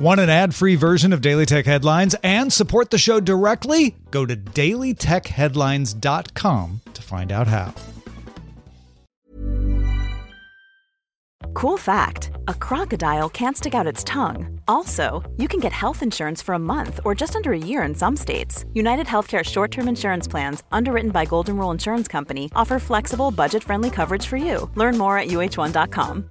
Want an ad free version of Daily Tech Headlines and support the show directly? Go to dailytechheadlines.com to find out how. Cool fact a crocodile can't stick out its tongue. Also, you can get health insurance for a month or just under a year in some states. United Healthcare short term insurance plans, underwritten by Golden Rule Insurance Company, offer flexible, budget friendly coverage for you. Learn more at uh1.com.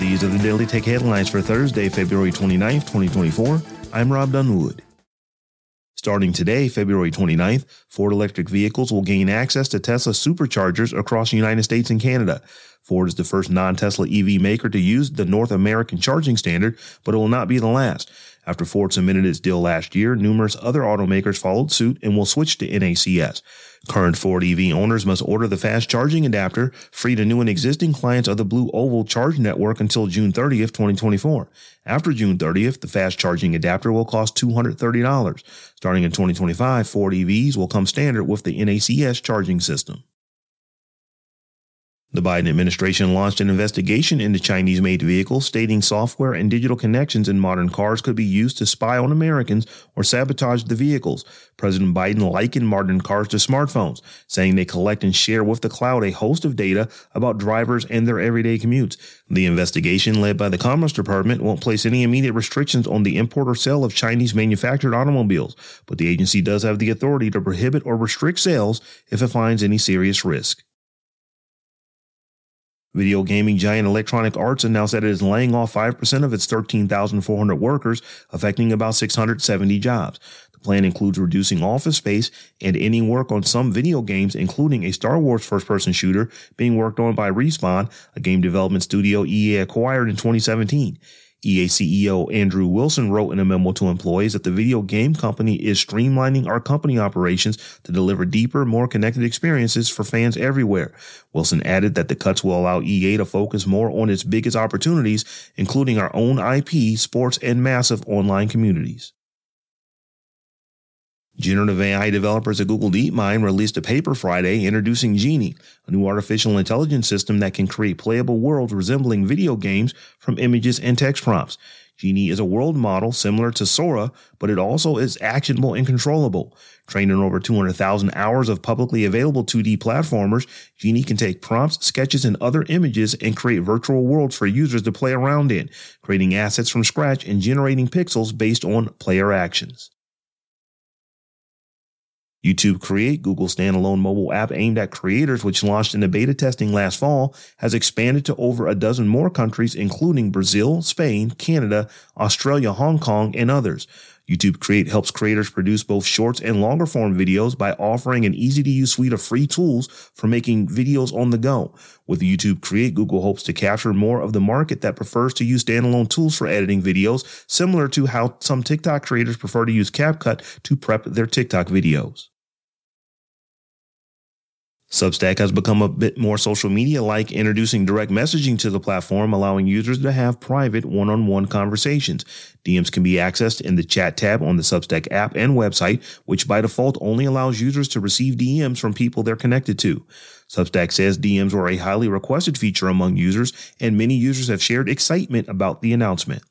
These are the Daily Tech headlines for Thursday, February 29th, 2024. I'm Rob Dunwood. Starting today, February 29th, Ford electric vehicles will gain access to Tesla superchargers across the United States and Canada. Ford is the first non-Tesla EV maker to use the North American charging standard, but it will not be the last. After Ford submitted its deal last year, numerous other automakers followed suit and will switch to NACS. Current Ford EV owners must order the fast charging adapter free to new and existing clients of the Blue Oval Charge Network until June 30th, 2024. After June 30th, the fast charging adapter will cost $230. Starting in 2025, Ford EVs will come standard with the NACS charging system. The Biden administration launched an investigation into Chinese made vehicles, stating software and digital connections in modern cars could be used to spy on Americans or sabotage the vehicles. President Biden likened modern cars to smartphones, saying they collect and share with the cloud a host of data about drivers and their everyday commutes. The investigation, led by the Commerce Department, won't place any immediate restrictions on the import or sale of Chinese manufactured automobiles, but the agency does have the authority to prohibit or restrict sales if it finds any serious risk. Video gaming giant Electronic Arts announced that it is laying off 5% of its 13,400 workers, affecting about 670 jobs. The plan includes reducing office space and ending work on some video games, including a Star Wars first person shooter being worked on by Respawn, a game development studio EA acquired in 2017. EA CEO Andrew Wilson wrote in a memo to employees that the video game company is streamlining our company operations to deliver deeper, more connected experiences for fans everywhere. Wilson added that the cuts will allow EA to focus more on its biggest opportunities, including our own IP, sports, and massive online communities. Generative AI developers at Google DeepMind released a paper Friday introducing Genie, a new artificial intelligence system that can create playable worlds resembling video games from images and text prompts. Genie is a world model similar to Sora, but it also is actionable and controllable. Trained on over 200,000 hours of publicly available 2D platformers, Genie can take prompts, sketches, and other images and create virtual worlds for users to play around in, creating assets from scratch and generating pixels based on player actions. YouTube Create, Google's standalone mobile app aimed at creators, which launched into beta testing last fall, has expanded to over a dozen more countries, including Brazil, Spain, Canada, Australia, Hong Kong, and others. YouTube Create helps creators produce both shorts and longer form videos by offering an easy to use suite of free tools for making videos on the go. With YouTube Create, Google hopes to capture more of the market that prefers to use standalone tools for editing videos, similar to how some TikTok creators prefer to use CapCut to prep their TikTok videos. Substack has become a bit more social media like, introducing direct messaging to the platform, allowing users to have private one on one conversations. DMs can be accessed in the chat tab on the Substack app and website, which by default only allows users to receive DMs from people they're connected to. Substack says DMs were a highly requested feature among users, and many users have shared excitement about the announcement.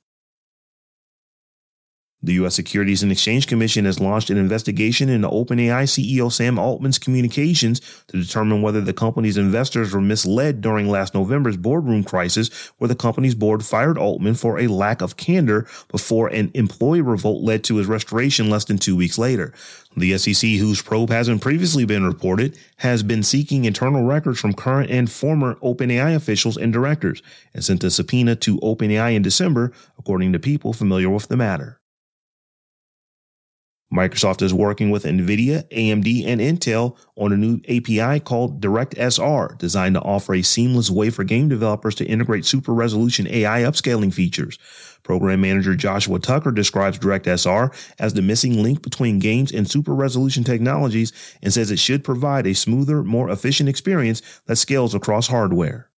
The U.S. Securities and Exchange Commission has launched an investigation into OpenAI CEO Sam Altman's communications to determine whether the company's investors were misled during last November's boardroom crisis, where the company's board fired Altman for a lack of candor before an employee revolt led to his restoration less than two weeks later. The SEC, whose probe hasn't previously been reported, has been seeking internal records from current and former OpenAI officials and directors and sent a subpoena to OpenAI in December, according to people familiar with the matter. Microsoft is working with NVIDIA, AMD, and Intel on a new API called DirectSR, designed to offer a seamless way for game developers to integrate super resolution AI upscaling features. Program manager Joshua Tucker describes DirectSR as the missing link between games and super resolution technologies and says it should provide a smoother, more efficient experience that scales across hardware.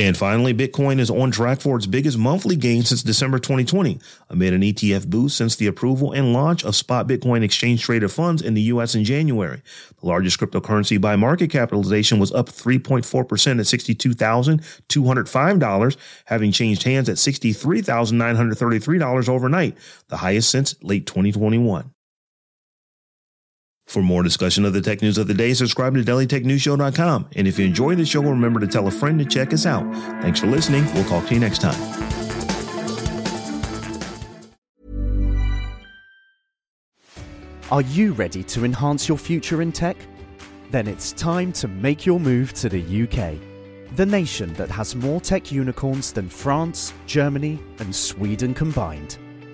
And finally, Bitcoin is on track for its biggest monthly gain since December 2020, amid an ETF boost since the approval and launch of spot Bitcoin exchange traded funds in the US in January. The largest cryptocurrency by market capitalization was up 3.4% at $62,205, having changed hands at $63,933 overnight, the highest since late 2021. For more discussion of the tech news of the day, subscribe to dailytechnewsshow.com. And if you enjoy the show, remember to tell a friend to check us out. Thanks for listening. We'll talk to you next time. Are you ready to enhance your future in tech? Then it's time to make your move to the UK, the nation that has more tech unicorns than France, Germany, and Sweden combined.